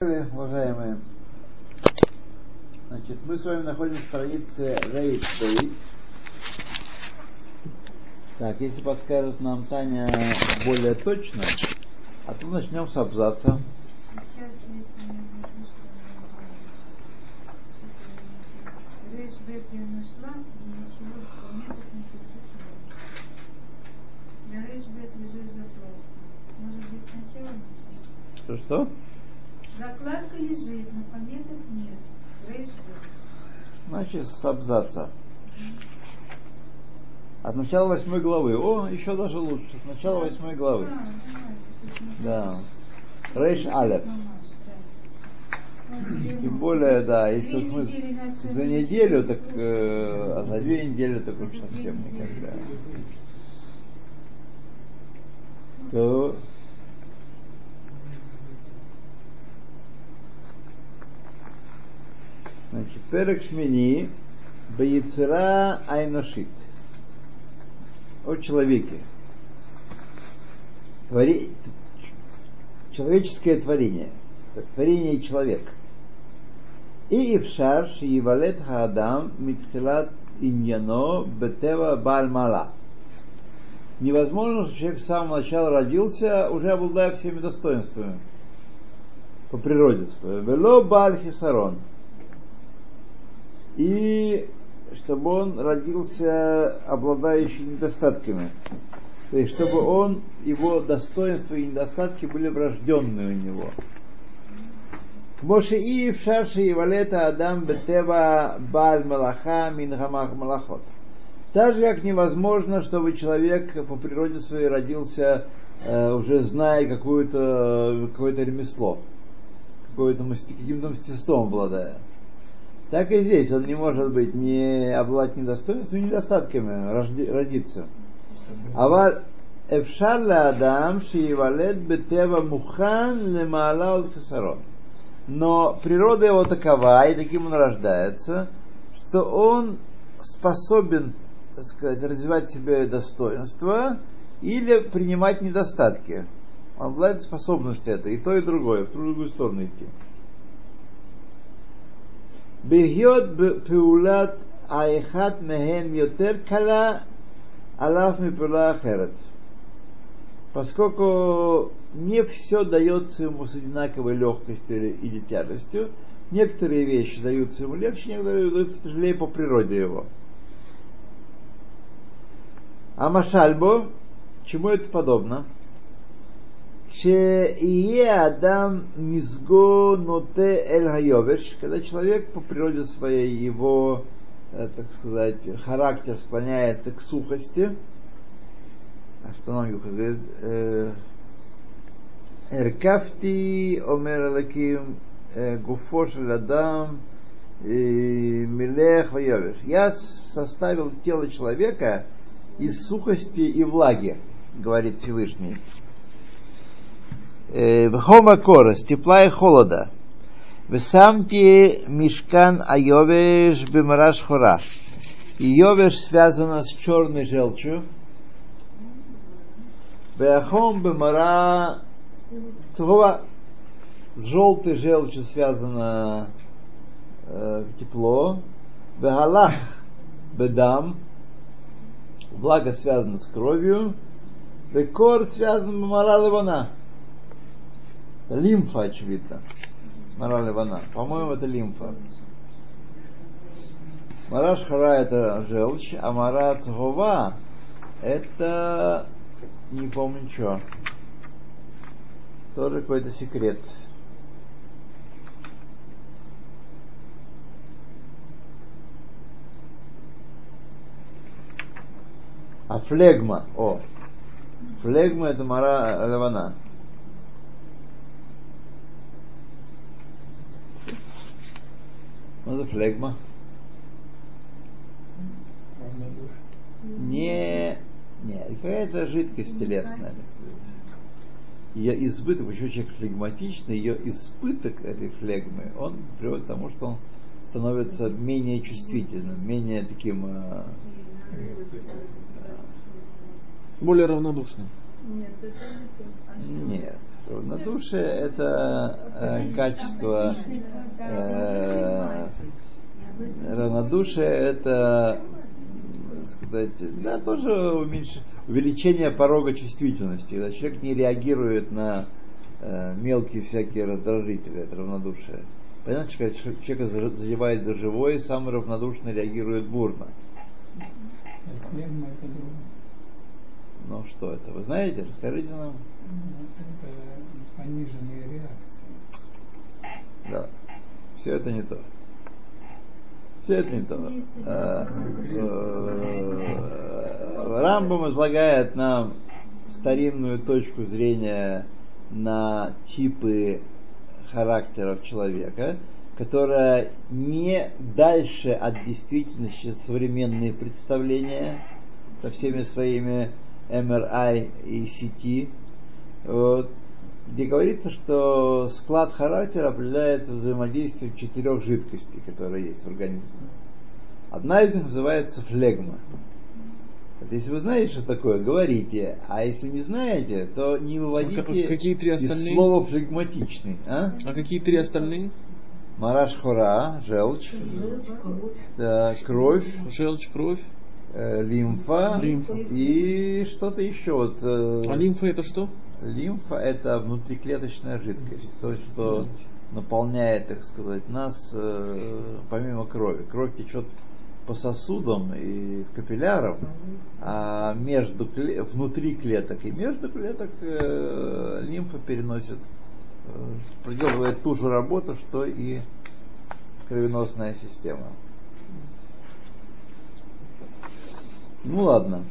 Уважаемые, значит, мы с вами находимся в странице Рейд Бейт. Так, если подскажет нам Таня более точно, а то начнем с абзаца. Что, что? Закладка лежит, но пометок нет. Рейс Бет. Значит, с абзаца. От начала восьмой главы. О, еще даже лучше. С начала восьмой главы. А, Да. Рейш да. Тем более, да, если Две мы за неделю, так э, а за две недели так уж совсем никогда. То Значит, Перек Шмини Баицера Айношит. О человеке. Твори... Человеческое творение. Творение человека. И Ившар Шиевалет Хаадам Митхилат Иньяно Бетева Бальмала. Невозможно, что человек с самого начала родился, уже обладая всеми достоинствами по природе своей. Вело Баль Хисарон. И чтобы он родился обладающий недостатками. То есть, чтобы он, его достоинства и недостатки были врожденные у него. Моше и в шарши и валета Адам бетева баль малаха мин хамах малахот. Так же, как невозможно, чтобы человек по природе своей родился, э, уже зная какое-то какое ремесло, какое-то, каким-то мастерством обладая. Так и здесь он не может быть не обладать недостоинством, недостатками родиться. Авар Эфшар Адам Шиевалет Бетева Мухан Лемаалал Хасарон. Но природа его такова, и таким он рождается, что он способен, так сказать, развивать в себе достоинство или принимать недостатки. Он обладает способностью это, и то, и другое, в другую сторону идти. בהיות בפעולת האחד מהם יותר קלה עליו מפעולה אחרת. Поскольку не все дается ему с одинаковой легкостью или, или тяжестью, некоторые вещи даются ему легче, некоторые даются тяжелее по природе его. А Машальбо, чему это подобно? Ие Адам Мизго Ноте Эль Хайовеш, когда человек по природе своей, его, э, так сказать, характер склоняется к сухости, а что нам говорит, э, Эркафти Омер Лаким Гуфош Ладам Милех Вайовеш. Я составил тело человека из сухости и влаги, говорит Всевышний. Вхома корос, тепла и холода. Весамти мишкан айовеш бемараш хора. Йовеш связана с черной желчью. Веахом бемара цугова с желтой желчью связано э, тепло. Вегалах бедам благо связано с кровью. Векор связан бемара левана. Лимфа, очевидно. Мара Ливана. По-моему, это лимфа. Мара Шхара это желчь, а Мара Цхова это не помню что. Тоже какой-то секрет. А флегма, о, флегма это Мара Ливана. Что за флегма? Не, не, какая-то жидкость телесная. Ее избыток, почему человек флегматичный, ее избыток этой флегмы, он приводит к тому, что он становится менее чувствительным, менее таким, э, Более равнодушным. Нет, это не то. А что? Нет. Равнодушие это э, качество э, равнодушие это сказать, да, тоже уменьш... увеличение порога чувствительности. Когда человек не реагирует на э, мелкие всякие раздражители, это равнодушие. Понятно, что когда человека задевает за живое, самый равнодушный реагирует бурно. Другое. Ну что это, вы знаете? Расскажите нам. Ну, Это пониженные реакции. Да. Все это не то. Все это не то. Э, э, Рамбам излагает нам старинную точку зрения на типы характеров человека, которая не дальше от действительности современные представления со всеми своими MRI и CT, вот, где говорится, что склад характера определяется взаимодействием четырех жидкостей, которые есть в организме. Одна из них называется флегма. Вот если вы знаете, что такое, говорите. А если не знаете, то не выводите А какие три из остальные? слова флегматичный. А? А какие три остальные? Мараш хора, желчь, да, кровь, Желчь, кровь. Э, лимфа, Лимфа. и что-то еще. Вот, э, А лимфа это что? Лимфа это внутриклеточная жидкость, то, что наполняет, так сказать, нас э, помимо крови. Кровь течет по сосудам и капиллярам, а между внутри клеток и между клеток э, лимфа переносит, э, проделывает ту же работу, что и кровеносная система. Ну ладно.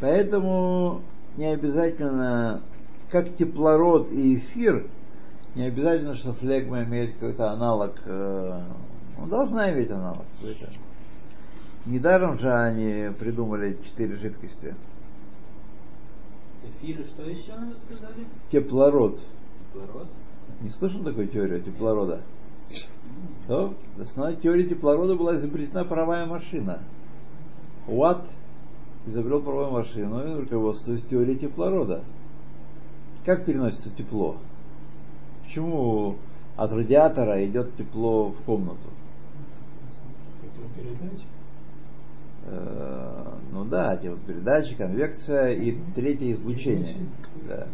Поэтому не обязательно, как теплород и эфир, не обязательно, что флегма имеет какой-то аналог. э, ну, должна иметь аналог какой-то. Недаром же они придумали четыре жидкости. Эфир и что еще вы сказали? Теплород. Кислород? Не слышал такой теорию теплорода? То, основная теория теплорода была изобретена паровая машина. Уатт изобрел паровую машину и руководствуясь теорией теплорода. Как переносится тепло? Почему от радиатора идет тепло в комнату? Теплопередача. Э, ну да, теплопередача, конвекция и третье излучение. Да.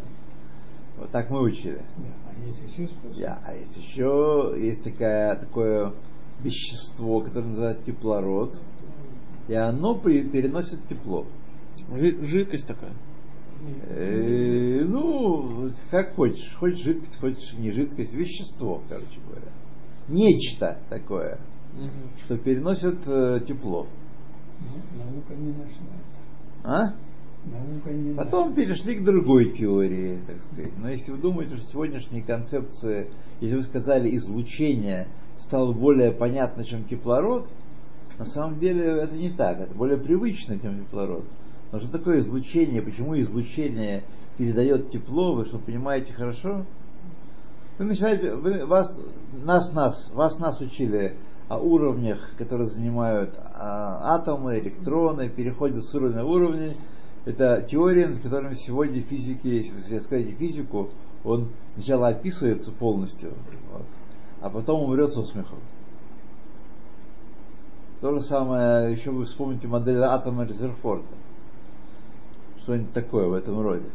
Вот так мы учили. Да. А есть еще способ? Я, а есть еще есть такая, такое вещество, которое называется теплород, и оно при- переносит тепло. Жи- жидкость такая. Э, ну, как хочешь, хочешь жидкость, хочешь не жидкость, вещество, короче говоря. Нечто такое, Мгм. что переносит э, тепло. Ну, наука не нашла. А? Наука не Потом перешли к другой теории, так сказать. Но если вы думаете, что сегодняшние концепции, если вы сказали излучение стало более понятно, чем теплород, на самом деле это не так. Это более привычно, чем теплород. Но что такое излучение? Почему излучение передает тепло? Вы что, понимаете хорошо? Вы начинаете, вы, вас, нас, нас, вас, нас учили о уровнях, которые занимают а, атомы, электроны, переходят с уровня уровень. Это теория, над которой сегодня физики, если вы скажете физику, он сначала описывается полностью, вот, а потом умрет со смехом. То же самое, еще вы вспомните модель атома Резерфорда. Что-нибудь такое в этом роде.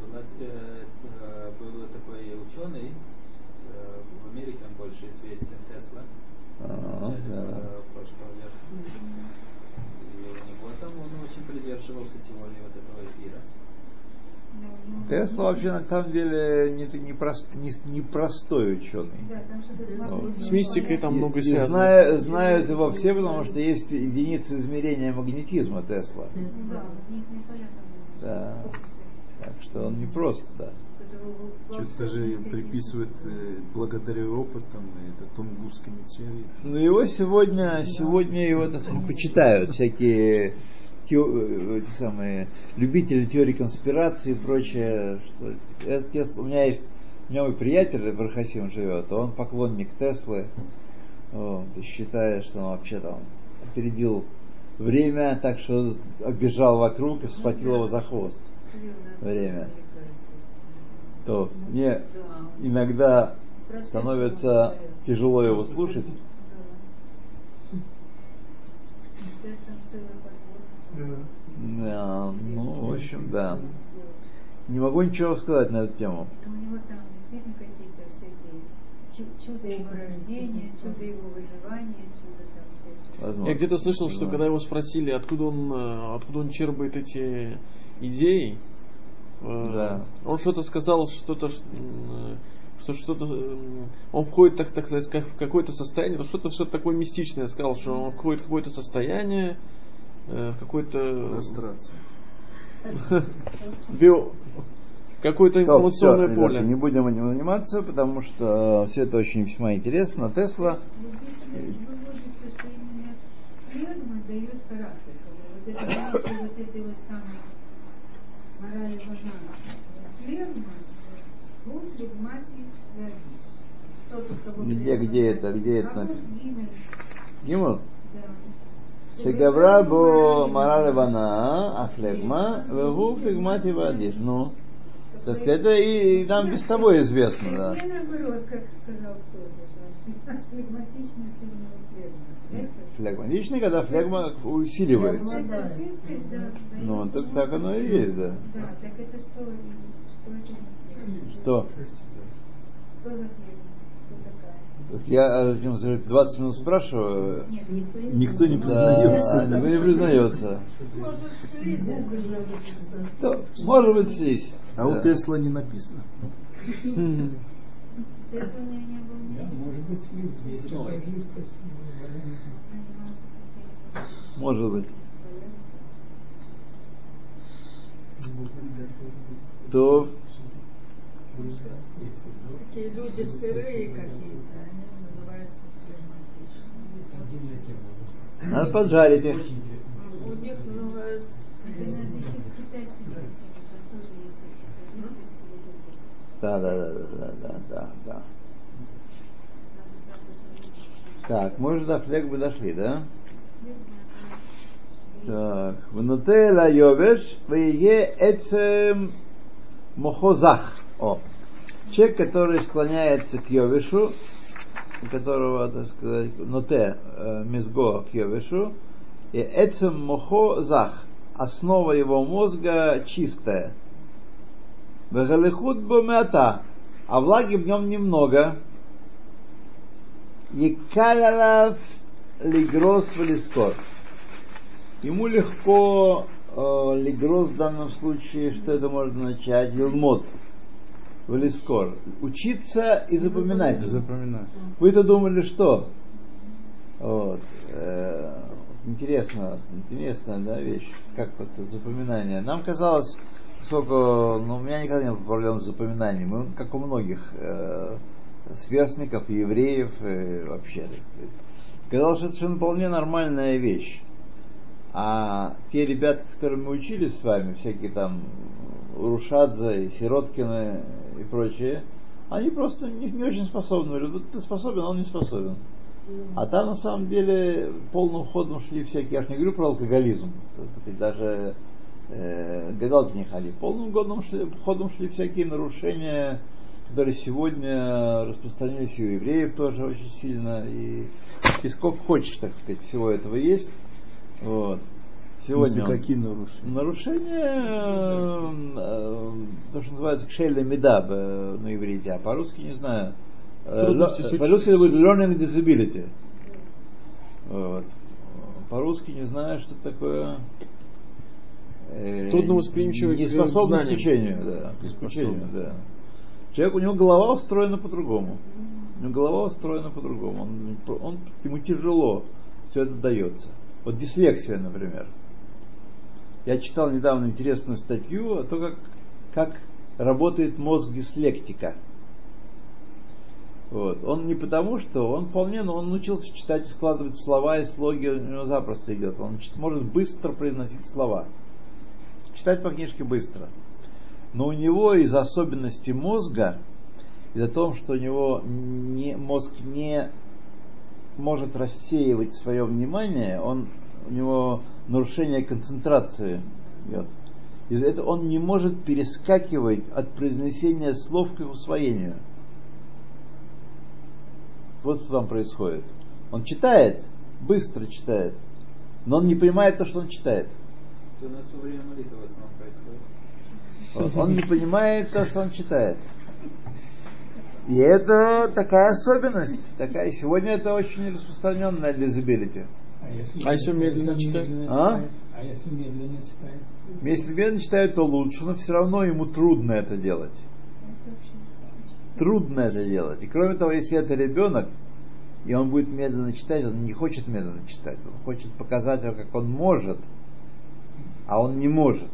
Была, э, э, был такой ученый, э, в Америке он больше известен, Тесла, А, да. И у него там он очень придерживался теории вот этого эфира. Тесла вообще на самом деле не, не, прост- не, не простой ученый. Да, там с мистикой там много и связано. знаю- знают его все, потому что есть единицы измерения магнетизма Тесла. Да. Так что он не просто, да. Что-то даже приписывают э, благодаря опытам, это тунгусской теории. Ну его сегодня, сегодня его так почитают всякие тео- э, эти самые любители теории конспирации и прочее. Что, это Тесла- у меня есть, у меня мой приятель в Архасим живет, он поклонник Теслы, вот, считает, что он вообще там опередил время, так что оббежал вокруг и схватил его за хвост. Время. То мне иногда становится тяжело его слушать. Даже там целая подборка. Да, ну, в общем, да. Не могу ничего сказать на эту тему. У него там действительно какие-то всякие чу- чудо его рождения, чудо его выживания, чудо там всякие. Возможно. Я где-то слышал, что Да. когда его спросили, откуда он, э, откуда он черпает эти идеи, э, Да. он что-то сказал, что-то, что что-то, он входит, так, так сказать, как в какое-то состояние, то что-то, что-то такое мистичное сказал, что он входит в какое-то состояние, в какое-то Прострация. био, какое-то информационное ребята, поле. не будем этим заниматься, потому что все это очень весьма интересно. Тесла, Где- где это, где это Гимл, да. Шегавра бо морали бана, а флегма, вегу флегмати вадиш. Ну, так сказать, это и, и нам без того известно, да. Наоборот, как сказал кто-то, флегматичность именно флегма. Флегматичный, когда флегма усиливается. Да, Ну, так, так оно и есть, да. Да, так это что? Что? Что за флегма? Кто такая? Так Я э, ну, за 20 минут спрашиваю, Нет, никто не Никто не знает. да, никто не признается. Может быть, слизь. А у Да. Тесла не написано. Тесла у меня не Да, может быть, таким. Может быть. То Такие люди сырые какие-то, они называются флегматичными. надо поджарить их. У них много. Да, да, да, да, да, да, да. Надо там посмотреть. Так, мы уже до флегбы дошли, да? Так, внутри йовеш, вее эцем мохозах. О, человек, который склоняется к йовешу, у которого, так сказать, ноте э, мезго к йовешу, и эцем мохо зах, основа его мозга чистая. Вегалихут бомята, а влаги в нем немного. Екалалав лигрос валискор. Ему легко лигрос в данном случае, что это можно начать, лилмот, валискор. Учиться и запоминать. Запоминать. Вы-то думали, что? Вот. э, интересно, интересная да, вещь, как вот это запоминание. Нам казалось, поскольку ну, у меня никогда не было проблем с запоминанием, мы, как у многих э, сверстников, евреев, и вообще. так сказать, Казалось, что это совершенно вполне нормальная вещь. А те ребята, которые мы учились с вами, всякие там Урушадзе и Сироткины и прочие, они просто не, не очень способны. Говорят, «Вот ты способен, а он не способен. А там на самом деле полным ходом шли всякие, я же не говорю про алкоголизм, даже э, гадалки не ходи, полным годом шли, ходом шли всякие нарушения, которые сегодня распространились и у евреев тоже очень сильно, и, и сколько хочешь, так сказать, всего этого есть. Вот. Сегодня он- какие нарушения? Нарушение, э, то, что называется кшельная меда э, на иврите, а по-русски не знаю. Э, Трудности По-русски это будет learning disability. Вот. По-русски не знаю, что такое. э, Трудновосприимчивый к Неспособность к учению, да. К учению, да. Человек, у него голова устроена по-другому. У него голова устроена по-другому. Он, он, ему тяжело все это дается. Вот дислексия, например. Я читал недавно интересную статью о том, как, как работает мозг дислектика. Вот. Он не потому, что он вполне, но он научился читать и складывать слова и слоги, у него запросто идет. Он может быстро произносить слова. Читать по книжке быстро. Но у него из особенностей мозга, из-за того, что у него не, мозг не может рассеивать свое внимание, он у него нарушение концентрации идет. И это он не может перескакивать от произнесения слов к их усвоению. Вот что там происходит. Он читает, быстро читает, но он не понимает то, что он читает. Это у нас во время молитвы в основном происходит. Вот, Он не понимает то, что он читает. И это такая особенность. Такая. Сегодня это очень распространенная disability. А если, А если медленно читать? А? А если медленно читает? Если медленно читает, то лучше, но все равно ему трудно это делать. Трудно это делать. И кроме того, если это ребенок, и он будет медленно читать, он не хочет медленно читать, он хочет показать, как он может, а он не может.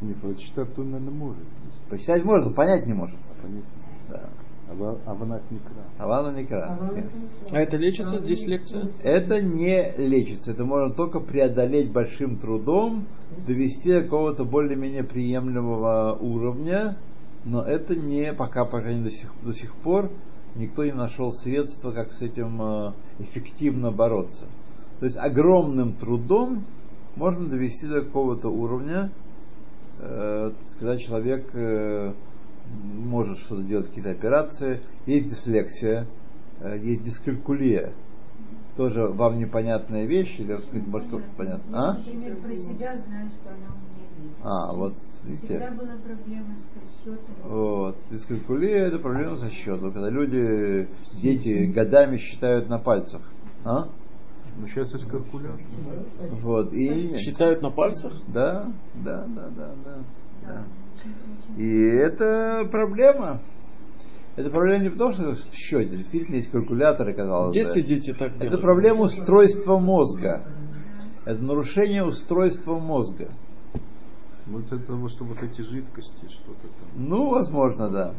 Не, прочитать он, наверное, может. Почитать может, но понять не может. Понятно. Да. А ва- а ванат микра. Авана Никра. А это лечится, дислекция? Это не лечится, это можно только преодолеть большим трудом, довести до какого-то более-менее приемлемого уровня, но это не, пока, пока не до сих, до сих пор, никто не нашел средства, как с этим э, эффективно бороться. То есть огромным трудом можно довести до какого-то уровня, когда человек э, может что-то делать, какие-то операции. Есть дислексия, э, есть дискалькулия. Тоже вам непонятная вещь, или может, кто- понятно? А? Например, про себя знаю, что она у меня есть. А, вот видите. Всегда была проблема со счетом. Вот. Дискалькулия это проблема со счетом. Когда люди, дети годами считают на пальцах. А? Ну, сейчас есть калькулятор. Вот. И Считают на пальцах? Да, да, да, да, да. да. И это проблема. Это проблема не потому, что в счете. Действительно, есть калькуляторы, казалось бы. Если дети так Это делают? проблема устройства мозга. Это нарушение устройства мозга. Вот это вот, что вот эти жидкости, что-то там. Ну, возможно, да.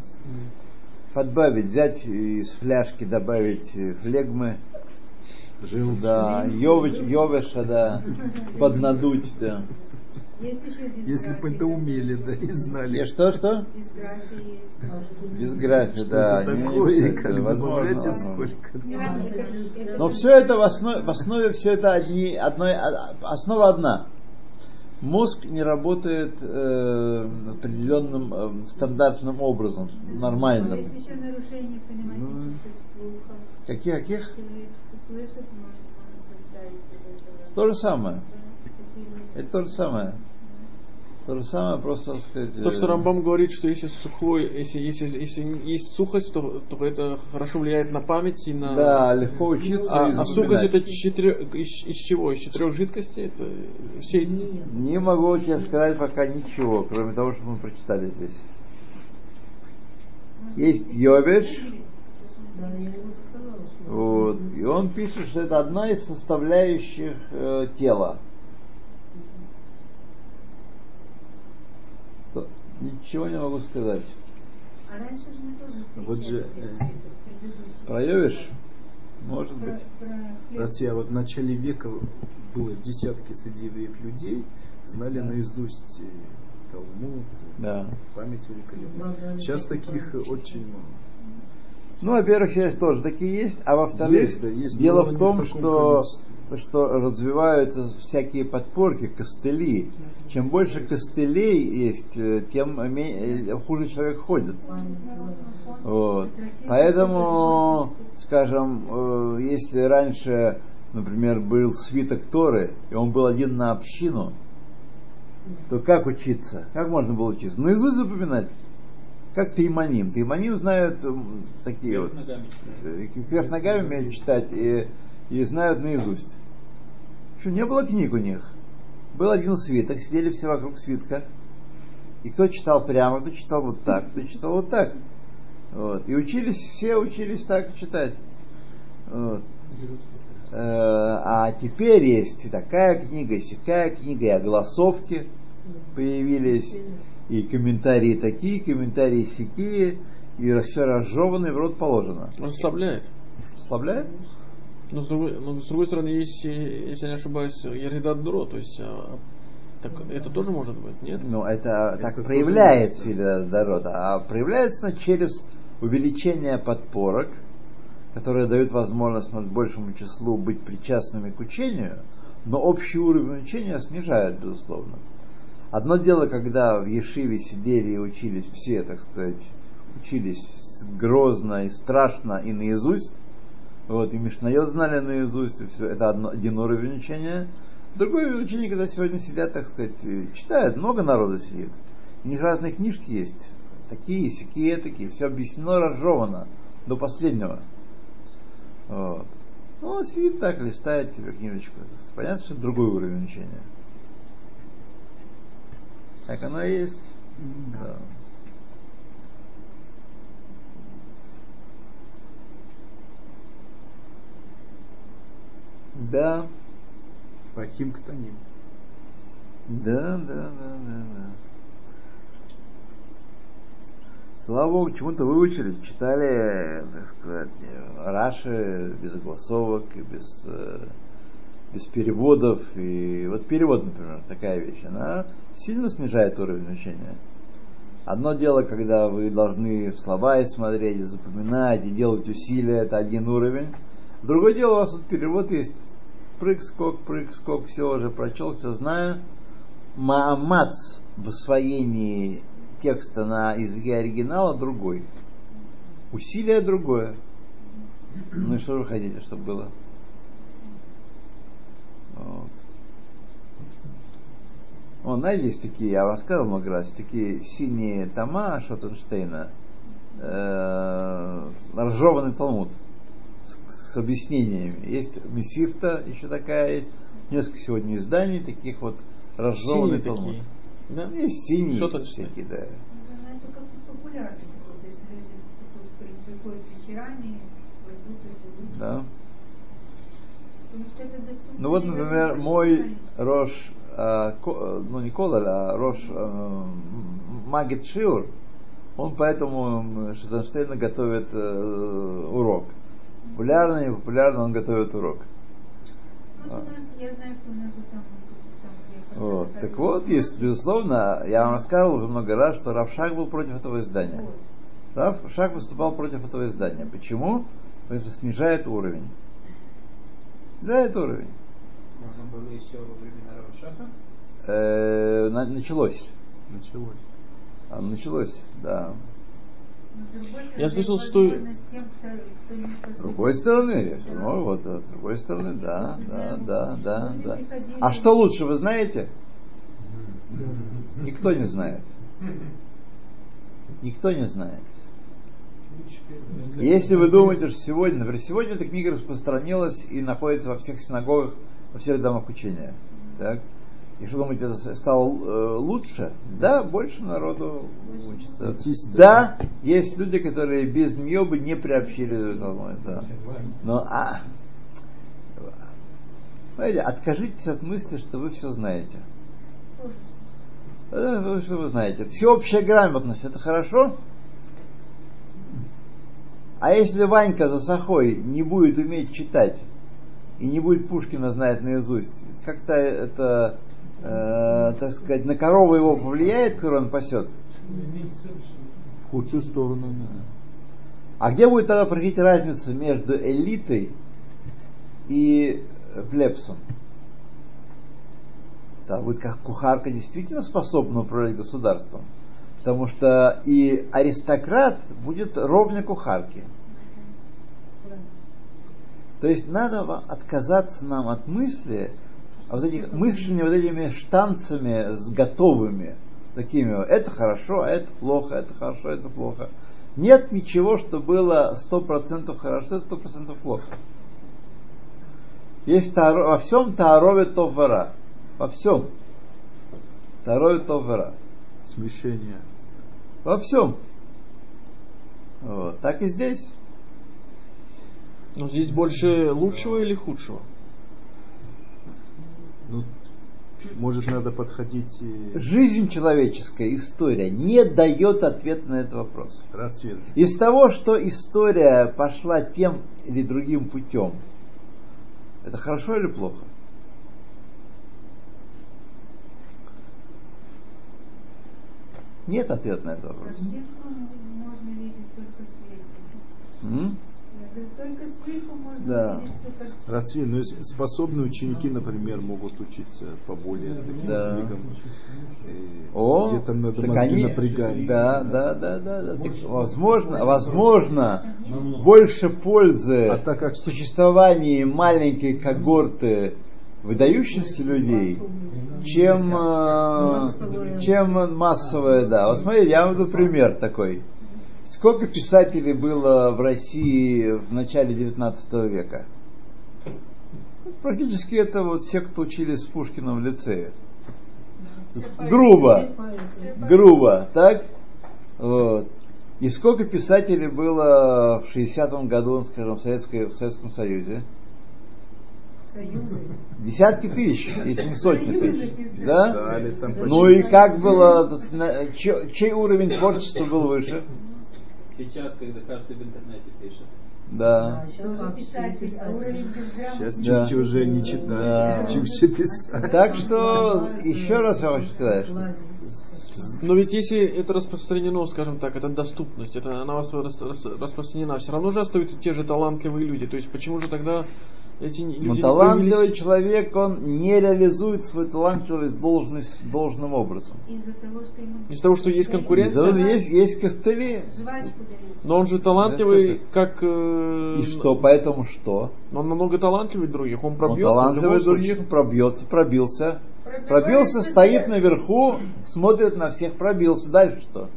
Подбавить, взять из фляжки, добавить э, флегмы, Желчь. да, йовеша, да, поднадуть, да. Если бы это умели, да, и знали. И что, что? Дисграфия да. Такое, как возможно, сколько. Но все это в основе, в основе все это одни, одной, а- основа одна. Мозг не работает э, определенным э, стандартным образом, нормальным. Есть еще нарушение, Ну. Каких, каких? Слышит, может. То же самое. Это то же самое. То же самое, просто, так сказать... То, что э, Рамбам говорит, что если сухой, если, если, если есть сухость, то, то это хорошо влияет на память и на... Да, легко учиться. А, а сухость это четыре- из, из чего? Из четырех жидкостей? Это все Не могу тебе сказать пока ничего, кроме того, что мы прочитали здесь. Есть Йовеш, вот, и он пишет, что это одна из составляющих э, тела. Что? Ничего не могу сказать. А раньше же мы тоже Вот же, э. Про? Может Про, быть. про. Братья, вот в начале века было десятки среди евреев людей, знали наизусть э, Талмуд, Да. память великолепная. Сейчас таких очень мало. Ну, во-первых, сейчас тоже такие есть, а во-вторых, Есть, да, есть, дело в том, в что, количестве. Что развиваются всякие подпорки, костыли. Чем больше костылей есть, э, тем э, хуже человек ходит. Вот. Поэтому, скажем, э, если раньше, например, был свиток Торы, и он был один на общину, то как учиться? Как можно было учиться? Наизусть запоминать. Как Тейманим. Тейманим знают такие вот. Ногами Кверх ногами умеют читать и, и знают наизусть. Что, не было книг у них. Был один свиток, сидели все вокруг свитка. И кто читал прямо, кто читал вот так, кто читал вот так. Вот. И учились, все учились так читать. Вот. Э, А теперь есть и такая книга, и сякая книга, и огласовки появились, и комментарии такие, комментарии сякие, и все разжевано и в рот положено. расслабляет. Слабляет? Но с другой, но с другой стороны, есть, если я не ошибаюсь, Яридат Дуро, то есть а, так, это тоже может быть, нет? Ну, это, так тоже проявляется дорода, а проявляется через увеличение подпорок которые дают возможность большему числу быть причастными к учению, но общий уровень учения снижают, безусловно. Одно дело, когда в Ешиве сидели и учились все, так сказать, учились грозно и страшно и наизусть, вот, и Мишнайот знали наизусть, и все, это одно, один уровень учения. Другой учение, когда сегодня сидят, так сказать, читают, много народу сидит. У них разные книжки есть, такие, сякие, такие, все объяснено, разжевано до последнего. Вот. Ну, он сидит так, листает тебе книжечку. Понятно, что это другой уровень учения. Так оно и есть. Да. Да, Фахим Ктаним. да, да, да, да, да. Слава Богу, чему-то выучились, читали, так сказать, Раши без огласовок и без, э, без переводов. И вот перевод, например, такая вещь, она сильно снижает уровень учения. Одно дело, когда вы должны в слова и смотреть, и запоминать, и делать усилия, это один уровень. Другое дело, у вас тут перевод есть. Прыг-скок, прыг-скок, все уже прочел, все знаю. Маамац в освоении текста на языке оригинала другой. Усилие другое. Ну и что вы хотите, чтобы было? Вот. О, знаете, есть такие, я вам сказал много раз, такие синие тома Шоттенштейна, э, разжеванный Талмуд с, с объяснениями. Есть Месифта, еще такая есть, несколько сегодня изданий таких вот разжеванный Синие Талмуд. такие. Да? Есть синие Шоттенштейн. всякие, да. Это как популярный такой, если люди тут при- приходят вечерами, пойдут и будут. да. Ну вот, например, мой. Рош, э, ко- ну не Колор, а Рош э, Магит Шиур, он поэтому Шитенштейна готовит э, урок. Популярный, и популярно он готовит урок. Ну, вот у нас, я знаю, что у нас вот там, там где Вот. ходили, Так вот, есть, безусловно, я вам рассказывал уже много раз, что Равшак был против этого издания. Равшак выступал против этого издания. Почему? Потому что снижает уровень. Снижает уровень. Можно было еще во времена Равшаха. Э, на- началось. Началось. А, Началось, да. Я слышал, что- С другой стороны, ну, вот, э, с другой стороны, да, да, да, да, да. А что лучше, вы знаете? Никто не знает. Никто не знает. Если вы думаете, что сегодня, например, сегодня эта книга распространилась и находится во всех синагогах, во всех домах учения. Так? И что думаете, это стало э, лучше? Да, больше народу учится. Аутисты. Да, есть люди, которые без нее бы не приобщили к да. Но а, знаете, откажитесь от мысли, что вы все знаете. Э, вы Что вы знаете? Всеобщая грамотность это хорошо? А если Ванька за Сахой не будет уметь читать и не будет Пушкина знать наизусть, как-то это, э, так сказать, на корову его повлияет, которую он пасет? В худшую сторону, да. А где будет тогда проходить разница между элитой и плебсом? Да, будет как кухарка действительно способна управлять государством. Потому что и аристократ будет ровня кухарки. То есть надо отказаться нам от мысли, а вот этих мыслями, вот этими штанцами с готовыми, такими, это хорошо, а это плохо, это хорошо, это плохо. Нет ничего, что было сто процентов хорошо, сто процентов плохо. Есть таро- во всем таарове товара. Во всем. Таарове товара. Смещение. Во всем. Вот. Так и здесь. Но здесь больше лучшего или худшего? Ну, может, надо подходить и Жизнь человеческая, история не дает ответа на этот вопрос. рассвет. Из того, что история пошла тем или другим путем, это хорошо или плохо? Нет ответа на этот вопрос. М? Да. но если способные ученики, например, могут учиться по более таким Да. книгам. э, О, где там надо мозги они- напрягать. Да, да, да, да, да. Так, возможно, возможно, больше пользы А так как- в существовании маленькой когорты выдающихся людей, чем, э, чем массовая, да. Вот смотрите, я вам даю пример такой. Сколько писателей было в России в начале 19 века? Практически это вот все, кто учились с Пушкиным в лицее. Грубо, грубо, так? Вот. И сколько писателей было в 60-м году, скажем, в, Советской- в Советском Союзе? Союзы. Десятки тысяч, если не сотни тысяч. Да? Там Ну и как было, чей уровень творчества был выше? Сейчас, когда каждый в интернете пишет. Да. А Сейчас безграмотности. чуть уже не читать, Да. чуть писать. Так что, еще раз я хочу сказать, что Но ведь если это распространено, скажем так, это доступность, это она рас- распространена, все равно же остаются те же талантливые люди. То есть почему же тогда эти люди ну, не талантливый появились? человек, он не реализует свою талантливость должность, должным образом. Из-за того, что ему Из-за того, что есть конкуренция? Из-за Есть, есть костыли. Но он же талантливый, как... э, и что, поэтому что? Но он намного талантливее других, он Он пробьется. в талантливый других, пробьется, пробился. Пробивается Пробился, стоит наверху, смотрит на всех, пробился. Дальше что? Да.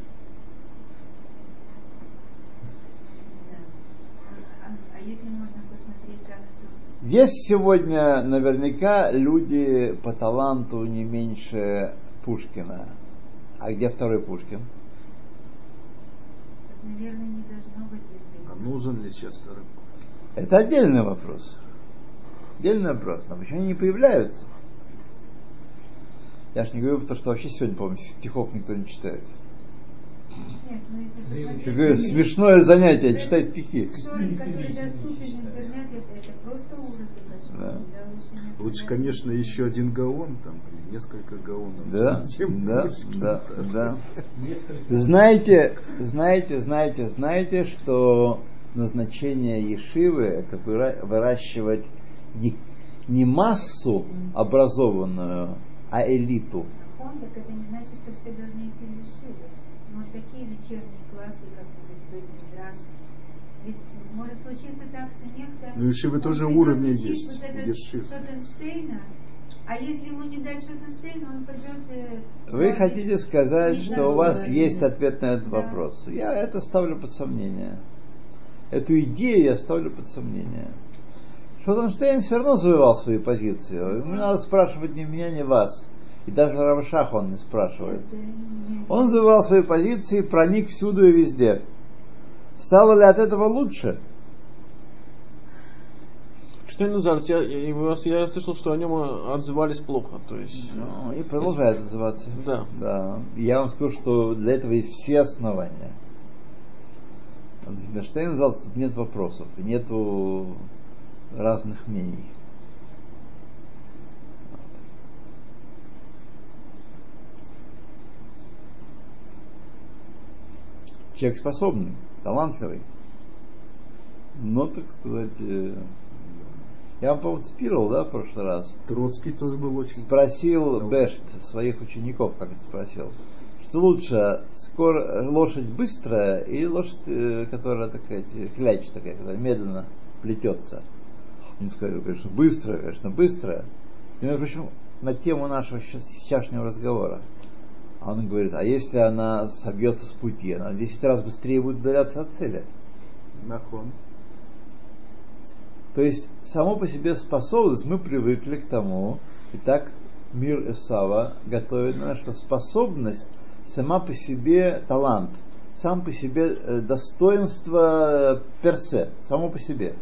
А, а- а если можно посмотреть так, что Есть сегодня наверняка люди по таланту не меньше Пушкина. А где второй Пушкин? так, наверное, не должно быть везде. А нужен ли сейчас второй? Это отдельный вопрос. Отдельный вопрос. Но почему они не появляются? Я ж не говорю, потому что вообще сегодня, по-моему, стихов никто не читает. Нет, ну если посмотреть... Какое смешное занятие читать стихи. Да. Лучше конечно, еще один гаон, там, или несколько гаонов. Да, чем да, Пушкин. да, да. Знаете, знаете, знаете, знаете, что назначение Ешивы это выра- выращивать не, не массу образованную, а элиту. Он, так это не значит, что все должны идти в Ешиву. Вот такие вечерние классы, как Мидраш, ведь может случиться так, что некто... Ну, Ешивы тоже уровни есть, Вот этот Ешив. Шотенштейна, а если ему не дать Шотенштейна, он пойдет... э, Вы хотите сказать, что у вас здоровый. есть ответ на этот Да. вопрос? Я это ставлю под сомнение. Эту идею я ставлю под сомнение. Шотенштейн все равно завоевал свои позиции. Ему надо спрашивать не меня, не вас. И даже Равшах он не спрашивает. Он завоевал свои позиции, проник всюду и везде. Стало ли от этого лучше? Что назад, я, я, я- слышал, что о нем отзывались плохо. То есть, Ну, и продолжает называться. да. Да. Я вам скажу, что для этого есть все основания. На Штейн зал тут нет вопросов, нету разных мнений. Человек способный, талантливый. Но, так сказать, э, я вам, по-моему, цитировал, да, в прошлый раз. Троцкий тоже был очень... Спросил Бешт своих учеников, как это спросил, что лучше скоро, лошадь быстрая или лошадь, э, которая такая, э, кляч такая, которая медленно плетется. Он сказал, конечно, быстрая, конечно, быстрая. И, между прочим, на тему нашего щас- сейчасшнего разговора. А он говорит, а если она собьется с пути, она в 10 раз быстрее будет удаляться от цели. Нахон. То есть, само по себе способность, мы привыкли к тому, и так мир Исава готовит нас, что способность сама по себе талант, сам по себе э, достоинство персе, само по себе.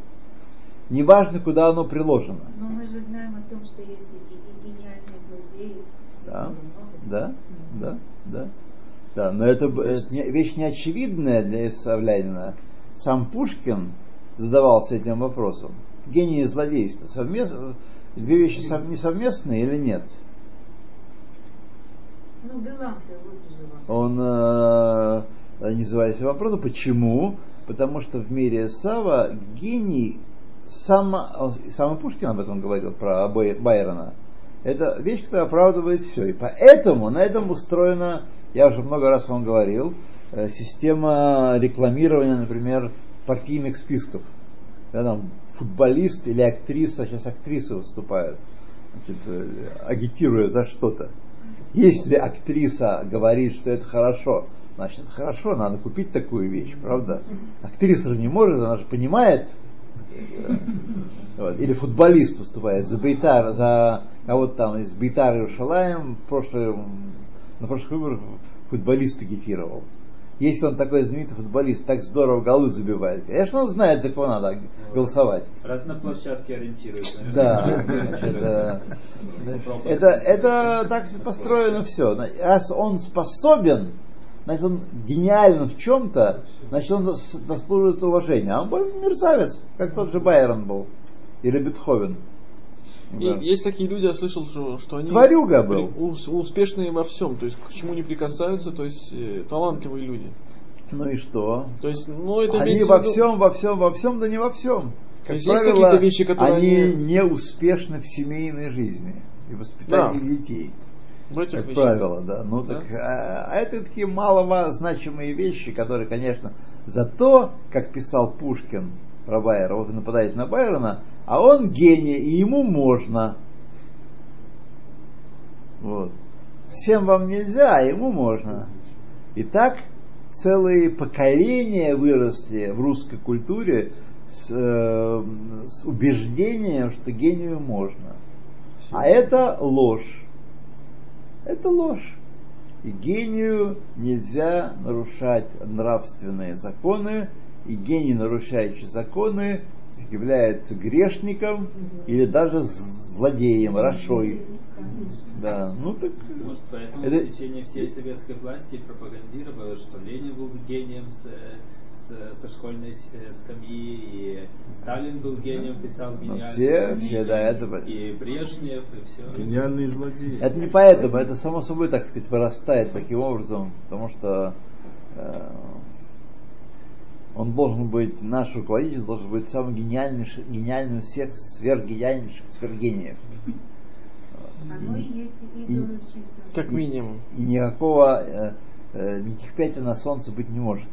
Неважно, куда оно приложено. Но мы же знаем о том, что есть и, и гениальные злодеи. Да, Много. Да, да, да. Да, но это, это не- вещь неочевидная для Исавлянина. Сам Пушкин задавался этим вопросом. Гений и злодейство. Совместно, две вещи сов- не совместные или нет? Ну. Он э, не задавался вопросом, почему потому что в мире Сава гений, сам, сам Пушкин об этом говорил, про Бай- Байрона, это вещь, которая оправдывает все. И поэтому на этом устроена, я уже много раз вам говорил, э, система рекламирования, например, партийных списков. Когда там футболист или актриса, сейчас актрисы выступают, значит, э, агитируя за что-то. Если актриса говорит, что это хорошо, значит хорошо, надо купить такую вещь, правда? Актриса же не может, она же понимает. Вот. Или футболист выступает за Бейтар, за кого-то там из Бейтара Иерушалаем, в прошлом, на прошлых выборах футболист агитировал. Если он такой знаменитый футболист, так здорово голы забивает, конечно, он знает, за кого надо голосовать. Раз на площадке ориентируется. Да, это, это так построено все. Раз он способен, значит он гениален в чем-то, значит он зас- заслуживает уважения. А он был мерзавец, как тот же Байрон был. Или Бетховен. И Да. есть такие люди, я слышал, что, что они Тварюга был. успешные во всем, то есть к чему не прикасаются, то есть э, талантливые люди. Ну и что? То есть, ну это Они во виду- всем, во всем, во всем, да не во всем. Как есть есть правило, какие-то вещи, которые они они- не успешны в семейной жизни и воспитании Да. детей. Этих Как правило, да. Ну Да. так, а, а это такие малозначимые вещи, которые, конечно, зато, как писал Пушкин про Байера, вот вы нападаете на Байрона, а он гений, и ему можно. Вот. Всем вам нельзя, а ему можно. И так целые поколения выросли в русской культуре с, э, с убеждением, что гению можно. А это ложь. Это ложь. И гению нельзя нарушать нравственные законы, и гений, нарушающий законы, является грешником или даже злодеем, рашой. Да, ну так... Может, поэтому Это- в течение всей советской власти пропагандировалось, что Ленин был гением с, со школьной э, скамьи, и Сталин был гением, писал гениальные все- книги, все, да, это- и Брежнев, и все. Гениальные злодеи. Это не поэтому, это само собой, так сказать, вырастает таким образом, потому что э, он должен быть, наш руководитель должен быть самым гениальнейшим, гениальным из всех сверхгениальнейших сверхгениев. Оно и есть И-. Как минимум. И никакого, э, э, никаких пятен на солнце быть не может.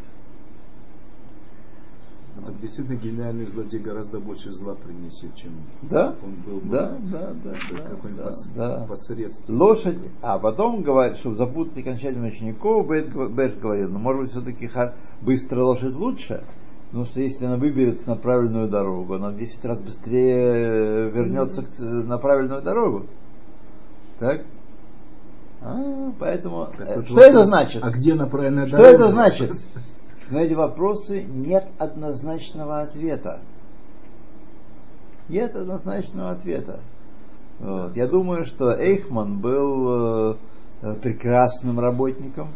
Так действительно гениальный злодей гораздо больше зла принесет, чем Да? он был бы Да, да, да, да, пос- да. посредственный. Лошадь, а потом говорит, чтобы запутать окончательно учеников, Бэш говорит, ну может быть все-таки быстрая лошадь лучше, потому что если она выберется на правильную дорогу, она в 10 раз быстрее вернется к ц- на правильную дорогу. Так? А, поэтому, Так э, вот что вопрос, это значит? А где на правильной Что дороге? это значит? На эти вопросы нет однозначного ответа. Нет однозначного ответа. Вот. Я думаю, что Эйхман был э, прекрасным работником.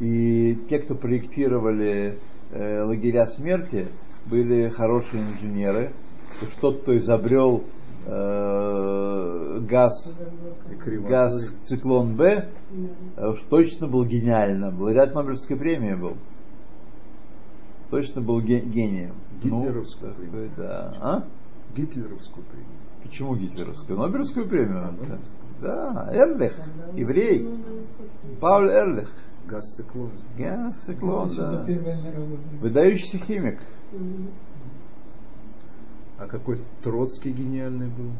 И те, кто проектировали э, лагеря смерти, были хорошие инженеры. Тот, кто изобрел э, газ газ циклон Б э, уж точно был гениальным. Лауреат Нобелевской премии был. Точно был ге- гением. Гитлеровскую так премию. да. А? Гитлеровскую премию. Почему гитлеровскую? Нобелевскую премию. А, Нобелевскую. Да, Эрлих, еврей. Пауль Эрлих. Газ циклон. Газ циклон, Отсюда да. Выдающийся химик. А какой Троцкий гениальный был?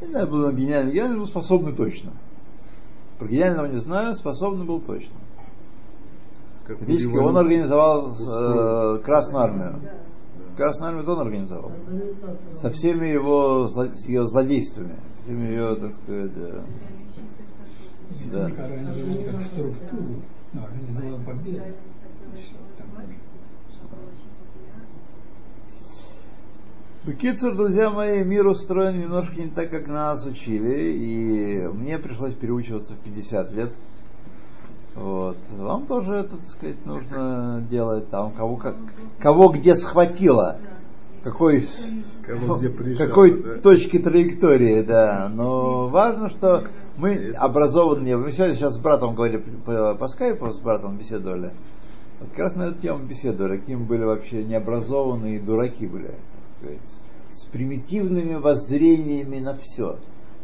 Не знаю, был он гениальный. Гениальный был способный точно. Про гениального не знаю, способный был точно. Как Фактически революцию он организовал э. Красную армию. Красную армию он организовал. Со всеми его ее злодействами. Со всеми ее, так сказать, э, Да. Там, Бекицур, друзья мои, мир устроен немножко не так, как нас учили, и мне пришлось переучиваться в 50 лет. Вот. Вам тоже это, так сказать, нужно делать там, кого, как, кого где схватило, какой, Кого где прижало, какой да? точки траектории, да. Но важно, что мы образованные. Мы сегодня сейчас с братом говорили по, по скайпу, с братом беседовали. Вот как раз на эту тему беседовали, какими были вообще необразованные дураки были, так сказать, с примитивными воззрениями на все.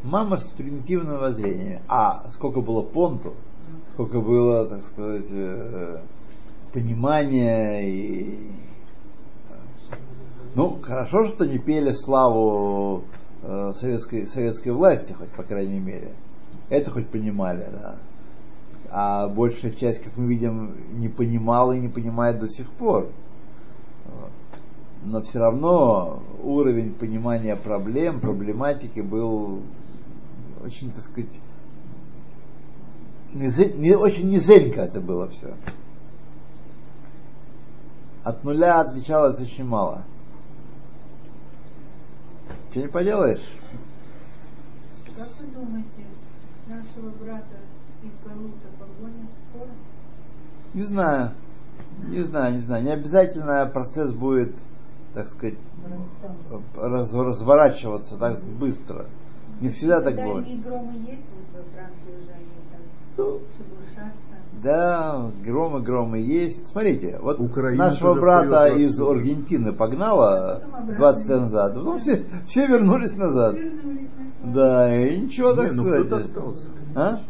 Мама с примитивными воззрениями. А сколько было понту, сколько было, так сказать, э, понимания и... Ну, хорошо, что не пели славу э, советской, советской власти, хоть по крайней мере. Это хоть понимали, да. А большая часть, как мы видим, не понимала и не понимает до сих пор. Но все равно уровень понимания проблем, проблематики был очень, так сказать, не, очень низенько это было все. От нуля отличалось очень мало. Что не поделаешь? Как вы думаете, нашего брата из Галута погонят скоро? Не знаю. Не знаю, не знаю. Не обязательно процесс будет, так сказать, раз- разворачиваться так быстро. Не всегда так будет. и громы есть вот во Франции уже они. Да, громы, громы есть. Смотрите, вот Украина нашего брата из. Аргентины погнала Потом обратно. 20 лет назад. Потом все, все вернулись назад. Да, и ничего так Не, ну сказать. кто-то остался. А?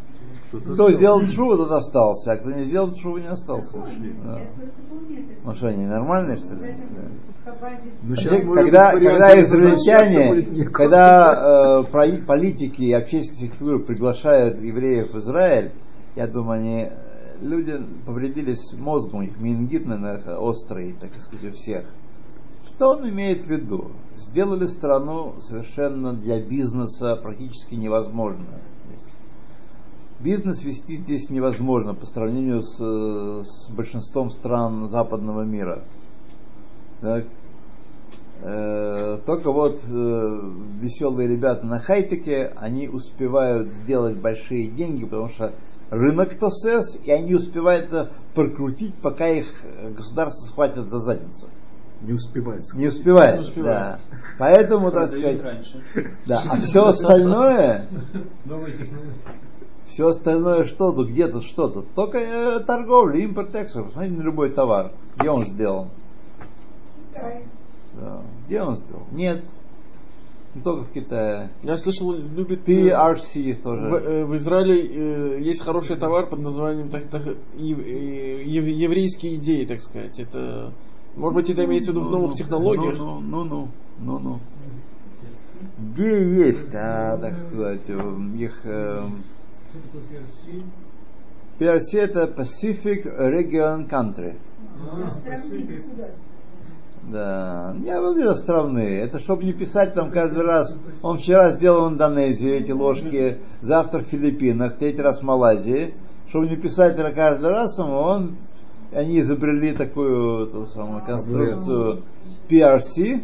Кто-то Кто сделал шоу, тот остался, а кто не сделал шоу, не остался. Да. Ну они нормальные, что ли? Хабаде Ну, Когда, когда, израильтяне, когда э, политики и общественные фигуры приглашают евреев в Израиль, я думаю, они э, люди повредились мозгом, у них менингит, наверное, острый, так сказать, у всех. Что он имеет в виду? Сделали страну совершенно для бизнеса практически невозможно. Бизнес вести здесь невозможно по сравнению с, с большинством стран западного мира. Так. Э, Только вот э, веселые ребята на хайтеке, они успевают сделать большие деньги, потому что рынок ТОСЭС, и они успевают это прокрутить, пока их э, государство схватит за задницу. Не успевает. Не успевает. Не успевает. Да. Поэтому, так сказать, раньше. да. А все остальное, Новые технологии. Все остальное что тут, где тут, что тут. Только э, торговля, импорт, экспорт. Посмотрите на любой товар. Где он сделан? Китай. Да. Где он сделан? Нет. Не только в Китае. Я слышал, любит... э, PRC В, тоже. э, в Израиле э, есть хороший товар под названием так, так, ев- э, ев- еврейские идеи, так сказать. Это, может быть, это имеется в виду в новых технологиях. Ну, ну, ну, ну, ну. Где есть, а, так сказать, э, их... э, PRC это Pacific Region Country. Да, не были островные. Это чтобы не писать там каждый раз. Он вчера сделал в Индонезии эти ложки, завтра в Филиппинах, третий раз в Малайзии. Чтобы не писать это каждый раз, он, они изобрели такую ту самую конструкцию PRC,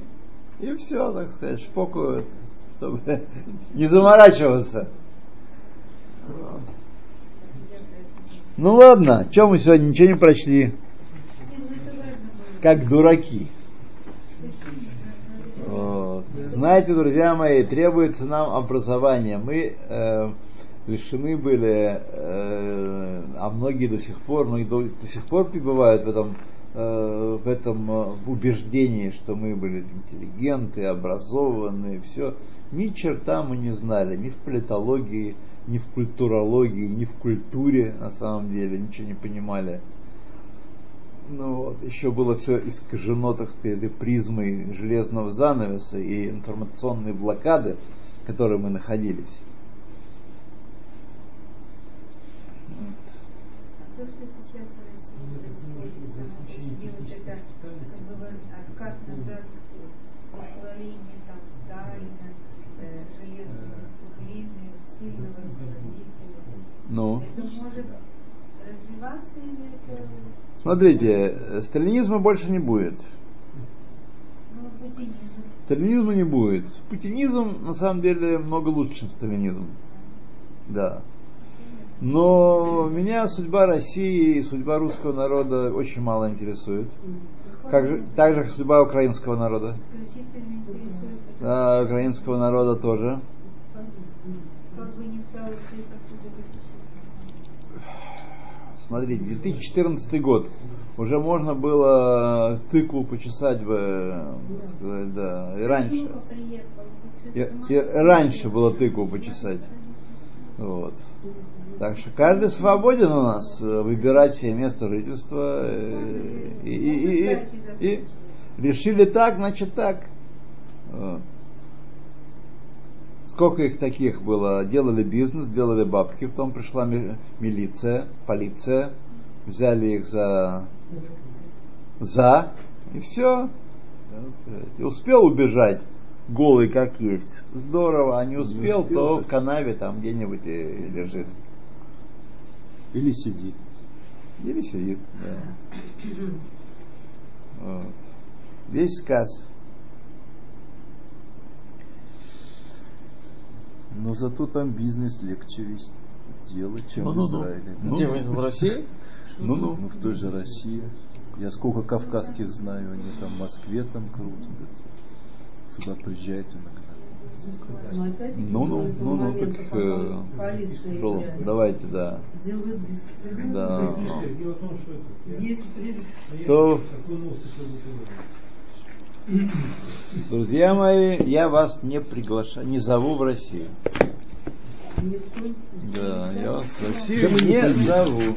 и все, так сказать, шпокают, чтобы не заморачиваться. Ну ладно, что мы сегодня ничего не прочли, ну как дураки. Вот. Знаете, друзья мои, требуется нам образование. Мы э, лишены были, э, а многие до сих пор, многие до, до сих пор пребывают в этом, э, в этом э, убеждении, что мы были интеллигенты, образованные, все. Ни черта мы не знали, ни в политологии, ни в культурологии, ни в культуре на самом деле, ничего не понимали. Ну вот, еще было все искажено, так сказать, призмой железного занавеса и информационной блокады, в которой мы находились. То, что сейчас в России происходит, само по себе вот это как бы вот откат назад к восхвалению там Сталина, э, железной дисциплины, сильного руководителя. Ну, Это может развиваться или это смотрите, э, сталинизма больше не будет. ну, путинизм? Сталинизма не будет. Путинизм на самом деле много лучше, чем сталинизм. Да. Но меня судьба России и судьба русского народа очень мало интересует. Как же, так же, как судьба украинского народа. Да, украинского народа тоже. как бы не стало вытащить. Смотрите, 2014 год. Уже можно было тыкву почесать бы, э, сказать, да, и раньше. И, и раньше было тыкву почесать. Вот. Так что каждый свободен у нас э, выбирать себе место жительства. э, И, и, и, и- и решили так, значит так. Вот. Сколько их таких было? Делали бизнес, делали бабки, потом пришла ми- милиция, полиция, взяли их за, за и все. И успел убежать голый как есть. Здорово, а не успел, успел, то так. в канаве там где-нибудь и лежит. Или сидит. Или сидит. да. Вот. Весь сказ. Но зато там бизнес легче вести делать, чем в Ну-ну-ну. Израиле. Где вы в России? Ну, ну. Ну, в той же России. Я сколько кавказских знаю, они там в Москве там крутят. Сюда приезжают иногда. Ну, ну, ну, ну, так э, давайте, да. Да. Дело в том, что это, я- Есть пред- То, друзья мои, я вас не приглашаю, не зову в Россию. Да, я вас в Россию не зову.